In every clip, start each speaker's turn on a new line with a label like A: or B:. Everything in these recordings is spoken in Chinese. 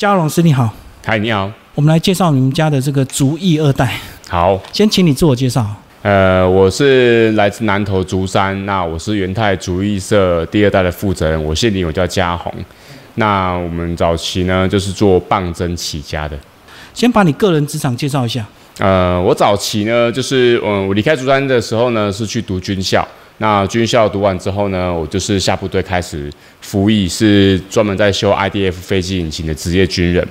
A: 嘉荣师你好，
B: 嗨，你好，
A: 我们来介绍你们家的这个竹艺二代。
B: 好，
A: 先请你自我介绍。
B: 呃，我是来自南投竹山，那我是元泰竹艺社第二代的负责人，我姓林，我叫嘉宏。那我们早期呢，就是做棒针起家的。
A: 先把你个人职场介绍一下。
B: 呃，我早期呢，就是嗯，我离开竹山的时候呢，是去读军校。那军校读完之后呢，我就是下部队开始服役，是专门在修 IDF 飞机引擎的职业军人。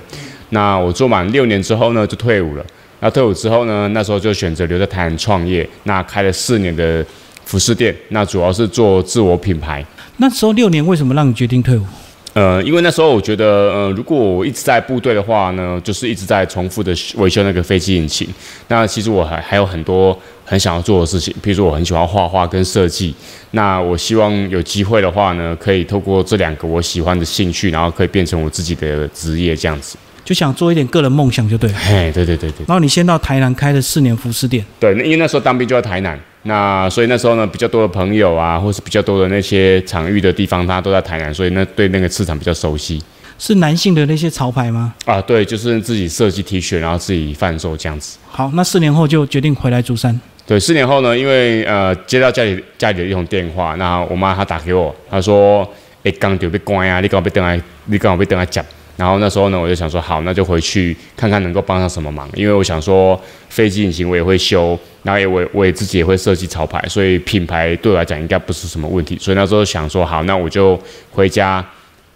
B: 那我做满六年之后呢，就退伍了。那退伍之后呢，那时候就选择留在台南创业。那开了四年的服饰店，那主要是做自我品牌。
A: 那时候六年，为什么让你决定退伍？
B: 呃，因为那时候我觉得，呃，如果我一直在部队的话呢，就是一直在重复的维修那个飞机引擎。那其实我还还有很多很想要做的事情，比如说我很喜欢画画跟设计。那我希望有机会的话呢，可以透过这两个我喜欢的兴趣，然后可以变成我自己的职业这样子。
A: 就想做一点个人梦想就对了。
B: 嘿，对对对对。
A: 然后你先到台南开了四年服饰店。
B: 对，因为那时候当兵就在台南。那所以那时候呢，比较多的朋友啊，或是比较多的那些场域的地方，他都在台南，所以那对那个市场比较熟悉。
A: 是男性的那些潮牌吗？
B: 啊，对，就是自己设计 T 恤，然后自己贩售这样子。
A: 好，那四年后就决定回来竹山。
B: 对，四年后呢，因为呃接到家里家里的一通电话，那我妈她打给我，她说：“哎，刚就被关啊，你刚好被等来，你刚好被等来讲。”然后那时候呢，我就想说，好，那就回去看看能够帮上什么忙。因为我想说，飞机引擎我也会修，然后也我我也自己也会设计潮牌，所以品牌对我来讲应该不是什么问题。所以那时候想说，好，那我就回家，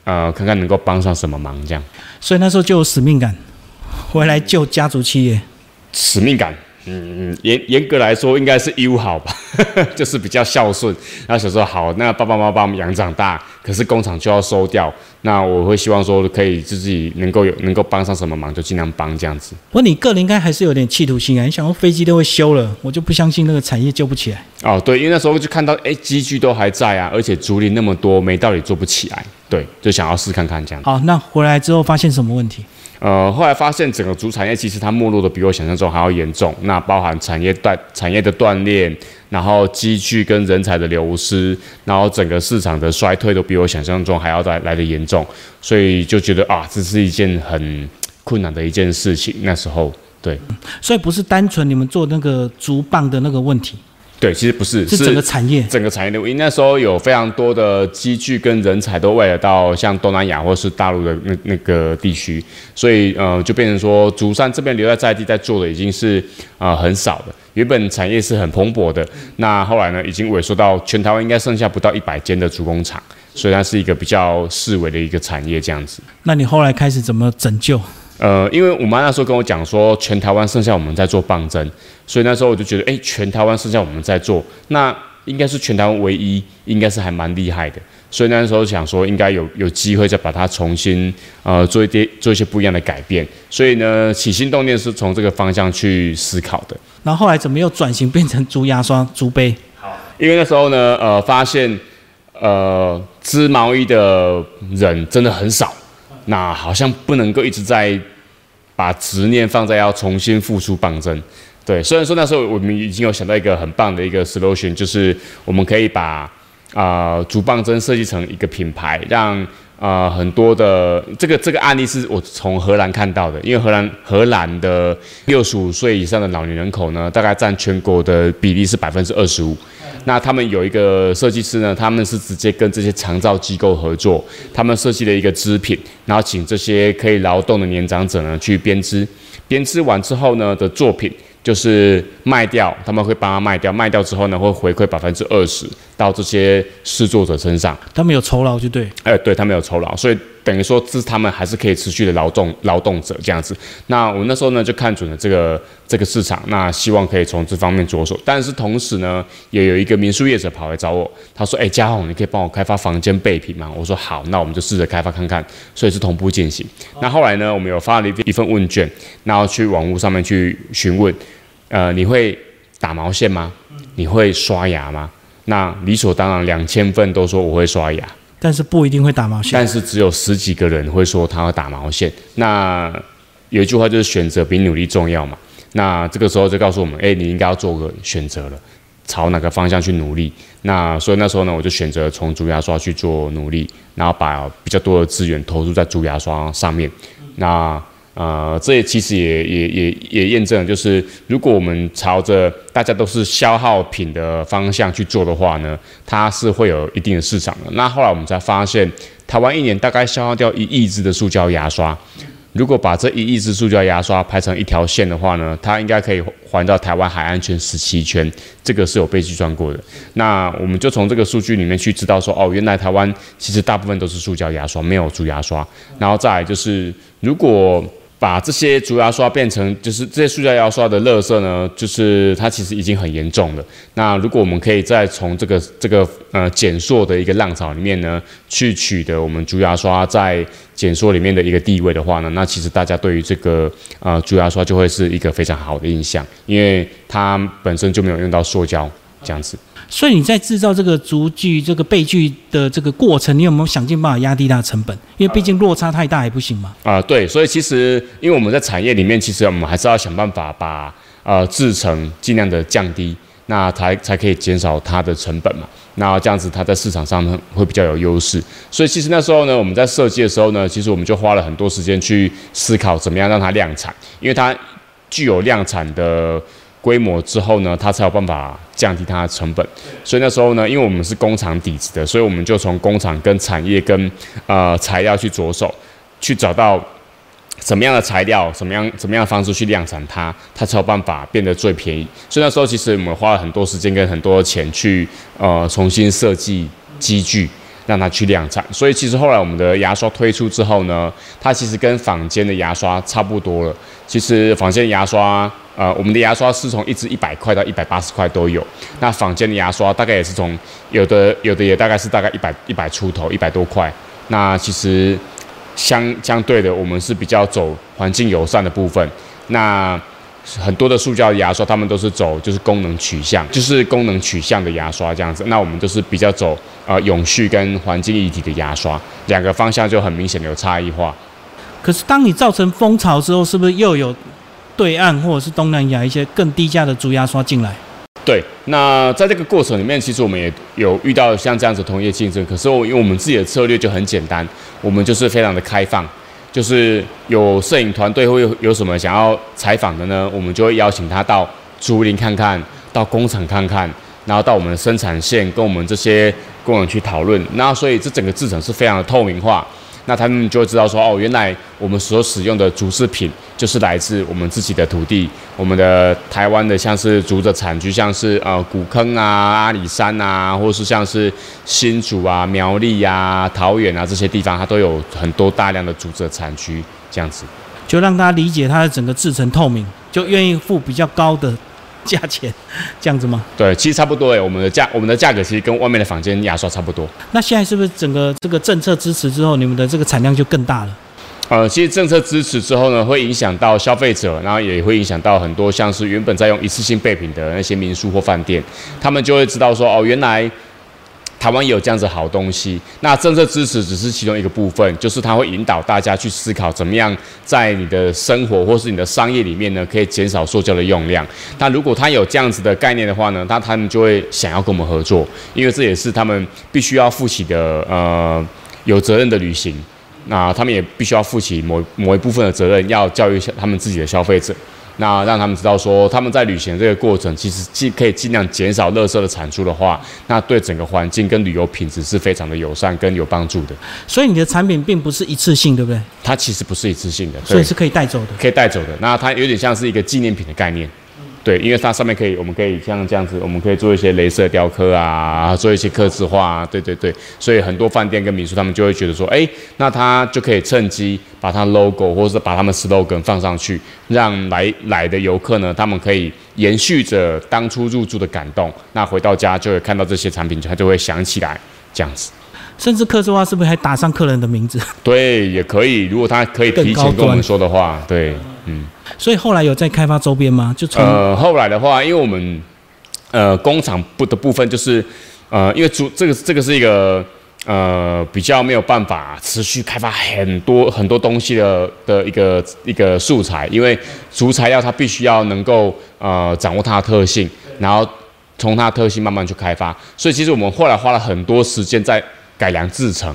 B: 呃，看看能够帮上什么忙这样。
A: 所以那时候就有使命感，回来救家族企业。
B: 使命感。嗯，严严格来说应该是优好吧，就是比较孝顺。然后想说好，那爸爸妈妈把我们养长大，可是工厂就要收掉，那我会希望说可以自己能够有能够帮上什么忙就尽量帮这样子。
A: 不过你个人应该还是有点企图心啊，你想说飞机都会修了，我就不相信那个产业救不起来。
B: 哦，对，因为那时候就看到哎机具都还在啊，而且竹林那么多，没道理做不起来。对，就想要试看看这样。
A: 好，那回来之后发现什么问题？
B: 呃，后来发现整个竹产业其实它没落的比我想象中还要严重。那包含产业断产业的断裂，然后机具跟人才的流失，然后整个市场的衰退都比我想象中还要来来的严重。所以就觉得啊，这是一件很困难的一件事情。那时候，对，
A: 所以不是单纯你们做那个竹棒的那个问题。
B: 对，其实不是，
A: 是整个产业，
B: 整个产业的。因为那时候有非常多的机具跟人才都为了到像东南亚或是大陆的那那个地区，所以呃，就变成说竹山这边留在在地在做的已经是啊很少的。原本产业是很蓬勃的，那后来呢，已经萎缩到全台湾应该剩下不到一百间的竹工厂，所以它是一个比较视为的一个产业这样子。
A: 那你后来开始怎么拯救？
B: 呃，因为我妈那时候跟我讲说，全台湾剩下我们在做棒针，所以那时候我就觉得，哎，全台湾剩下我们在做，那应该是全台湾唯一，应该是还蛮厉害的。所以那时候想说，应该有有机会再把它重新呃做一些做一些不一样的改变。所以呢，起心动念是从这个方向去思考的。
A: 然后后来怎么又转型变成竹牙刷、竹杯？
B: 好，因为那时候呢，呃，发现呃织毛衣的人真的很少。那好像不能够一直在把执念放在要重新复出棒针，对。虽然说那时候我们已经有想到一个很棒的一个 solution，就是我们可以把啊竹棒针设计成一个品牌，让啊很多的这个这个案例是我从荷兰看到的，因为荷兰荷兰的六十五岁以上的老年人口呢，大概占全国的比例是百分之二十五。那他们有一个设计师呢，他们是直接跟这些长照机构合作，他们设计了一个织品，然后请这些可以劳动的年长者呢去编织，编织完之后呢的作品就是卖掉，他们会帮他卖掉，卖掉之后呢会回馈百分之二十到这些试作者身上，
A: 他们有酬劳就对，
B: 哎，对他们有酬劳，所以。等于说，是他们还是可以持续的劳动劳动者这样子。那我那时候呢，就看准了这个这个市场，那希望可以从这方面着手。但是同时呢，也有一个民宿业者跑来找我，他说：“哎，嘉宏，你可以帮我开发房间备品吗？”我说：“好，那我们就试着开发看看。”所以是同步进行。那后来呢，我们有发了一一份问卷，然后去网络上面去询问，呃，你会打毛线吗？你会刷牙吗？那理所当然，两千份都说我会刷牙。
A: 但是不一定会打毛线，
B: 但是只有十几个人会说他要打毛线。那有一句话就是选择比努力重要嘛。那这个时候就告诉我们，哎，你应该要做个选择了，朝哪个方向去努力。那所以那时候呢，我就选择从竹牙刷去做努力，然后把比较多的资源投入在竹牙刷上面。那呃，这也其实也也也也验证，就是如果我们朝着大家都是消耗品的方向去做的话呢，它是会有一定的市场的。那后来我们才发现，台湾一年大概消耗掉一亿支的塑胶牙刷。如果把这一亿支塑胶牙刷排成一条线的话呢，它应该可以环到台湾海岸圈十七圈，这个是有被计算过的。那我们就从这个数据里面去知道说，哦，原来台湾其实大部分都是塑胶牙刷，没有竹牙刷。然后再来就是，如果把这些竹牙刷变成就是这些塑胶牙刷的垃圾呢，就是它其实已经很严重了。那如果我们可以再从这个这个呃减塑的一个浪潮里面呢，去取得我们竹牙刷在减塑里面的一个地位的话呢，那其实大家对于这个呃竹牙刷就会是一个非常好的印象，因为它本身就没有用到塑胶这样子。
A: 所以你在制造这个足具、这个背具的这个过程，你有没有想尽办法压低它的成本？因为毕竟落差太大也不行嘛。
B: 啊，对，所以其实因为我们在产业里面，其实我们还是要想办法把呃制成尽量的降低，那才才可以减少它的成本嘛。那这样子它在市场上呢会比较有优势。所以其实那时候呢，我们在设计的时候呢，其实我们就花了很多时间去思考怎么样让它量产，因为它具有量产的。规模之后呢，它才有办法降低它的成本。所以那时候呢，因为我们是工厂底子的，所以我们就从工厂跟产业跟呃材料去着手，去找到什么样的材料、什么样什么样的方式去量产它，它才有办法变得最便宜。所以那时候其实我们花了很多时间跟很多钱去呃重新设计机具，让它去量产。所以其实后来我们的牙刷推出之后呢，它其实跟坊间的牙刷差不多了。其实坊间牙刷。呃，我们的牙刷是从一支一百块到一百八十块都有。那坊间的牙刷大概也是从有的有的也大概是大概一百一百出头一百多块。那其实相相对的，我们是比较走环境友善的部分。那很多的塑胶牙刷，他们都是走就是功能取向，就是功能取向的牙刷这样子。那我们都是比较走呃永续跟环境一体的牙刷，两个方向就很明显的有差异化。
A: 可是当你造成风潮之后，是不是又有？对岸或者是东南亚一些更低价的竹牙刷进来，
B: 对。那在这个过程里面，其实我们也有遇到像这样子同业竞争。可是我因为我们自己的策略就很简单，我们就是非常的开放，就是有摄影团队会有什么想要采访的呢，我们就会邀请他到竹林看看，到工厂看看，然后到我们的生产线跟我们这些工人去讨论。那所以这整个制程是非常的透明化。那他们就会知道说，哦，原来我们所使用的竹制品就是来自我们自己的土地，我们的台湾的像是竹的产区，像是呃古坑啊、阿里山啊，或是像是新竹啊、苗栗啊、桃园啊这些地方，它都有很多大量的竹子的产区，这样子，
A: 就让大家理解它的整个制成透明，就愿意付比较高的。价钱 这样子吗？
B: 对，其实差不多诶。我们的价，我们的价格其实跟外面的房间牙刷差不多。
A: 那现在是不是整个这个政策支持之后，你们的这个产量就更大了？
B: 呃，其实政策支持之后呢，会影响到消费者，然后也会影响到很多像是原本在用一次性备品的那些民宿或饭店，他们就会知道说，哦，原来。台湾也有这样子好东西，那政策支持只是其中一个部分，就是它会引导大家去思考怎么样在你的生活或是你的商业里面呢，可以减少塑胶的用量。那如果他有这样子的概念的话呢，那他们就会想要跟我们合作，因为这也是他们必须要负起的呃有责任的旅行。那他们也必须要负起某某一部分的责任，要教育他们自己的消费者。那让他们知道说，他们在旅行这个过程，其实尽可以尽量减少垃圾的产出的话，那对整个环境跟旅游品质是非常的友善跟有帮助的。
A: 所以你的产品并不是一次性，对不对？
B: 它其实不是一次性的，
A: 所以是可以带走的，
B: 可以带走的。那它有点像是一个纪念品的概念。对，因为它上面可以，我们可以像这样子，我们可以做一些镭射雕刻啊，做一些刻字化啊，对对对，所以很多饭店跟民宿他们就会觉得说，哎，那他就可以趁机把它 logo 或者是把他们 slogan 放上去，让来来的游客呢，他们可以延续着当初入住的感动，那回到家就会看到这些产品，他就会想起来这样子。
A: 甚至刻字化是不是还打上客人的名字？
B: 对，也可以，如果他可以提前跟我们说的话，对，嗯。
A: 所以后来有在开发周边吗？就从
B: 呃后来的话，因为我们呃工厂部的部分就是呃因为竹这个这个是一个呃比较没有办法持续开发很多很多东西的的一个一个素材，因为竹材料它必须要能够呃掌握它的特性，然后从它的特性慢慢去开发。所以其实我们后来花了很多时间在改良制成。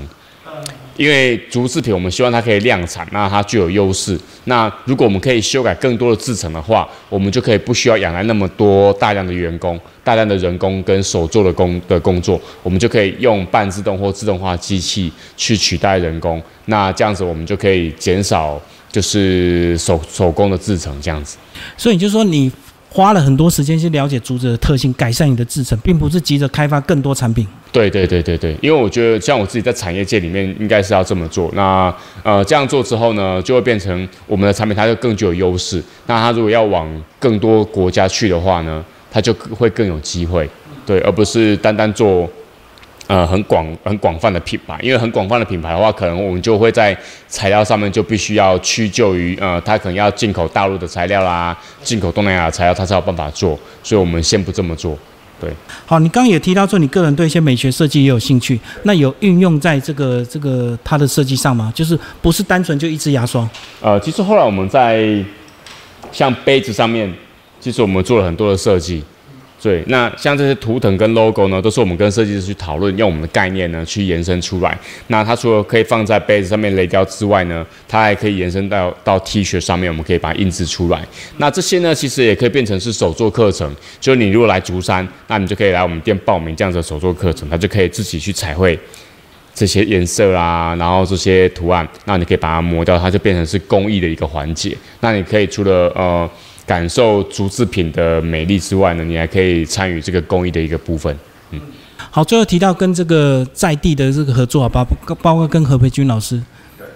B: 因为竹制品我们希望它可以量产，那它具有优势。那如果我们可以修改更多的制成的话，我们就可以不需要养来那么多大量的员工、大量的人工跟手做的工的工作，我们就可以用半自动或自动化机器去取代人工。那这样子我们就可以减少就是手手工的制成这样子。
A: 所以你就说你花了很多时间去了解竹子的特性，改善你的制成，并不是急着开发更多产品。
B: 对对对对对，因为我觉得像我自己在产业界里面，应该是要这么做。那呃这样做之后呢，就会变成我们的产品它就更具有优势。那它如果要往更多国家去的话呢，它就会更有机会。对，而不是单单做呃很广很广泛的品牌。因为很广泛的品牌的话，可能我们就会在材料上面就必须要屈就于呃，它可能要进口大陆的材料啦，进口东南亚的材料，它才有办法做。所以我们先不这么做。对，
A: 好，你刚刚也提到说你个人对一些美学设计也有兴趣，那有运用在这个这个它的设计上吗？就是不是单纯就一支牙刷？
B: 呃，其实后来我们在像杯子上面，其实我们做了很多的设计。对，那像这些图腾跟 logo 呢，都是我们跟设计师去讨论，用我们的概念呢去延伸出来。那它除了可以放在杯子上面雷雕之外呢，它还可以延伸到到 T 恤上面，我们可以把它印制出来。那这些呢，其实也可以变成是手作课程。就是你如果来竹山，那你就可以来我们店报名这样子的手作课程，它就可以自己去彩绘这些颜色啊，然后这些图案，那你可以把它磨掉，它就变成是工艺的一个环节。那你可以除了呃。感受竹制品的美丽之外呢，你还可以参与这个公益的一个部分。
A: 嗯，好，最后提到跟这个在地的这个合作啊，包包括跟何培军老师。对。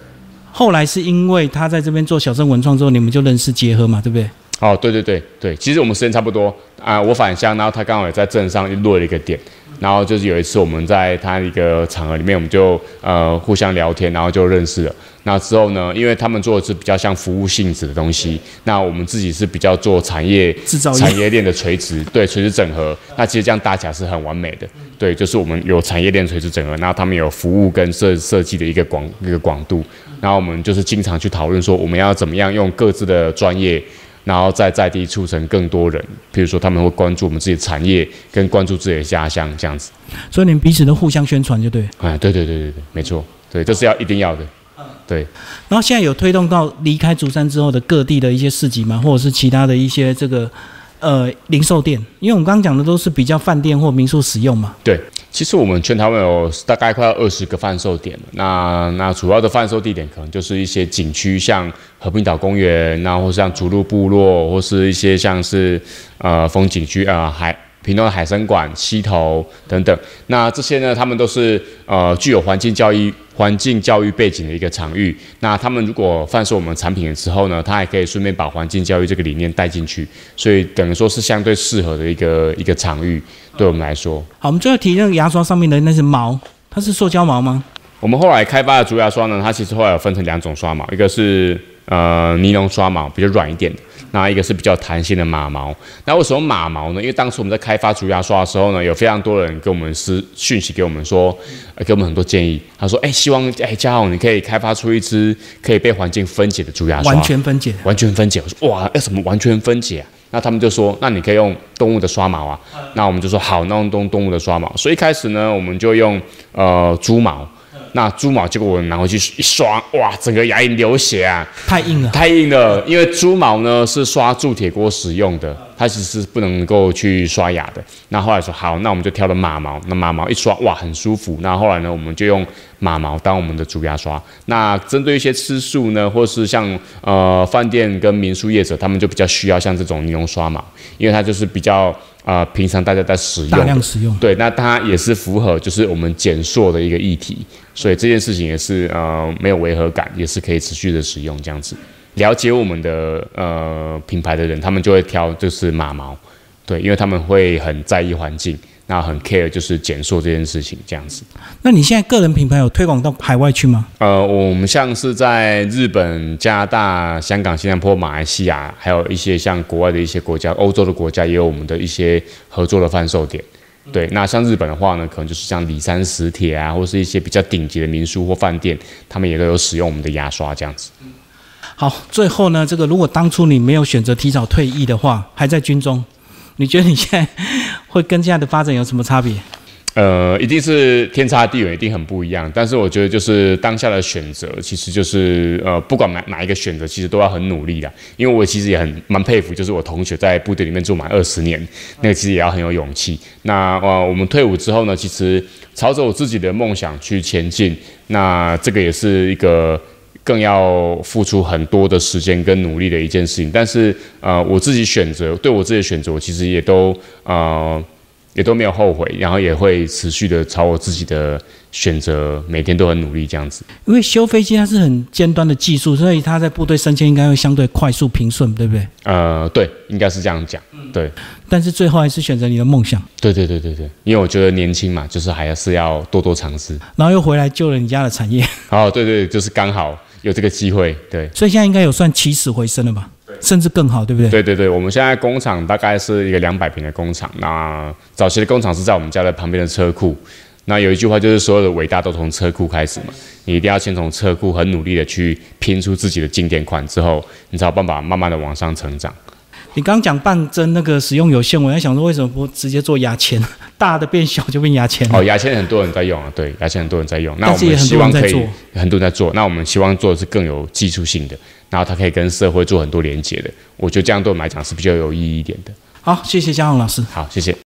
A: 后来是因为他在这边做小镇文创之后，你们就认识结合嘛，对不对？
B: 哦，对对对对，其实我们时间差不多啊，我返乡，然后他刚好也在镇上落了一个点。然后就是有一次我们在他一个场合里面，我们就呃互相聊天，然后就认识了。那之后呢，因为他们做的是比较像服务性质的东西，那我们自己是比较做产业
A: 制造
B: 产业链的垂直，对垂直整合。那其实这样搭起来是很完美的。对，就是我们有产业链垂直整合，然后他们有服务跟设设计的一个广一个广度。然后我们就是经常去讨论说，我们要怎么样用各自的专业。然后再在地促成更多人，比如说他们会关注我们自己的产业，跟关注自己的家乡这样子。
A: 所以你们彼此都互相宣传就对。
B: 哎，对对对对对，没错，对，这是要一定要的。对。
A: 然后现在有推动到离开竹山之后的各地的一些市集吗？或者是其他的一些这个呃零售店？因为我们刚刚讲的都是比较饭店或民宿使用嘛。
B: 对。其实我们全台湾有大概快要二十个贩售点了那那主要的贩售地点可能就是一些景区，像和平岛公园，然后像竹鹿部落，或是一些像是呃风景区啊还。屏东的海参馆、溪头等等，那这些呢，他们都是呃具有环境教育、环境教育背景的一个场域。那他们如果贩售我们产品的时候呢，他还可以顺便把环境教育这个理念带进去，所以等于说是相对适合的一个一个场域，对我们来说。
A: 好，我们最后提那个牙刷上面的那是毛，它是塑胶毛吗？
B: 我们后来开发的竹牙刷呢，它其实后来有分成两种刷毛，一个是呃尼龙刷毛，比较软一点的。那一个是比较弹性的马毛，那为什么马毛呢？因为当时我们在开发竹牙刷的时候呢，有非常多人给我们私讯息给我们说，给我们很多建议。他说：“哎，希望哎嘉豪你可以开发出一支可以被环境分解的竹牙刷，
A: 完全分解，
B: 完全分解。”我说：“哇，要什么完全分解？”那他们就说：“那你可以用动物的刷毛啊。”那我们就说：“好，那用动动物的刷毛。”所以一开始呢，我们就用呃猪毛。那猪毛，结果我拿回去一刷，哇，整个牙龈流血啊！
A: 太硬了，
B: 太硬了。因为猪毛呢是刷铸铁锅使用的，它其实是不能够去刷牙的。那后来说好，那我们就挑了马毛。那马毛一刷，哇，很舒服。那后来呢，我们就用马毛当我们的主牙刷。那针对一些吃素呢，或是像呃饭店跟民宿业者，他们就比较需要像这种尼龙刷毛，因为它就是比较。啊，平常大家在使用，
A: 大量使用，
B: 对，那它也是符合就是我们减塑的一个议题，所以这件事情也是呃没有违和感，也是可以持续的使用这样子。了解我们的呃品牌的人，他们就会挑就是马毛，对，因为他们会很在意环境。那很 care 就是减塑这件事情这样子。
A: 那你现在个人品牌有推广到海外去吗？
B: 呃，我们像是在日本、加拿大、香港、新加坡、马来西亚，还有一些像国外的一些国家、欧洲的国家，也有我们的一些合作的贩售点。对，那像日本的话呢，可能就是像里山石铁啊，或是一些比较顶级的民宿或饭店，他们也都有使用我们的牙刷这样子。
A: 好，最后呢，这个如果当初你没有选择提早退役的话，还在军中。你觉得你现在会跟现在的发展有什么差别？
B: 呃，一定是天差地远，一定很不一样。但是我觉得，就是当下的选择，其实就是呃，不管哪哪一个选择，其实都要很努力的。因为我其实也很蛮佩服，就是我同学在部队里面做满二十年，那个其实也要很有勇气。那呃，我们退伍之后呢，其实朝着我自己的梦想去前进，那这个也是一个更要付出很多的时间跟努力的一件事情。但是呃，我自己选择，对我自己的选择，我其实也都呃。也都没有后悔，然后也会持续的朝我自己的选择，每天都很努力这样子。
A: 因为修飞机它是很尖端的技术，所以它在部队升迁应该会相对快速平顺，对不对？
B: 呃，对，应该是这样讲。对，
A: 但是最后还是选择你的梦想。
B: 对对对对对，因为我觉得年轻嘛，就是还是要多多尝试。
A: 然后又回来救了你家的产业。
B: 哦，对对，就是刚好有这个机会。对，
A: 所以现在应该有算起死回生了吧？甚至更好，对不对？
B: 对对对，我们现在工厂大概是一个两百平的工厂。那早期的工厂是在我们家的旁边的车库。那有一句话就是所有的伟大都从车库开始嘛，你一定要先从车库很努力的去拼出自己的经典款之后，你才有办法慢慢的往上成长。
A: 你刚讲半针那个使用有限，我在想说为什么不直接做牙签，大的变小就变牙签？
B: 哦，牙签很多人在用啊，对，牙签很多人在用。那我们希望可以很多人在做，那我们希望做的是更有技术性的。然后它可以跟社会做很多连接的，我觉得这样对我们来讲是比较有意义一点的。
A: 好，谢谢嘉宏老师。
B: 好，谢谢。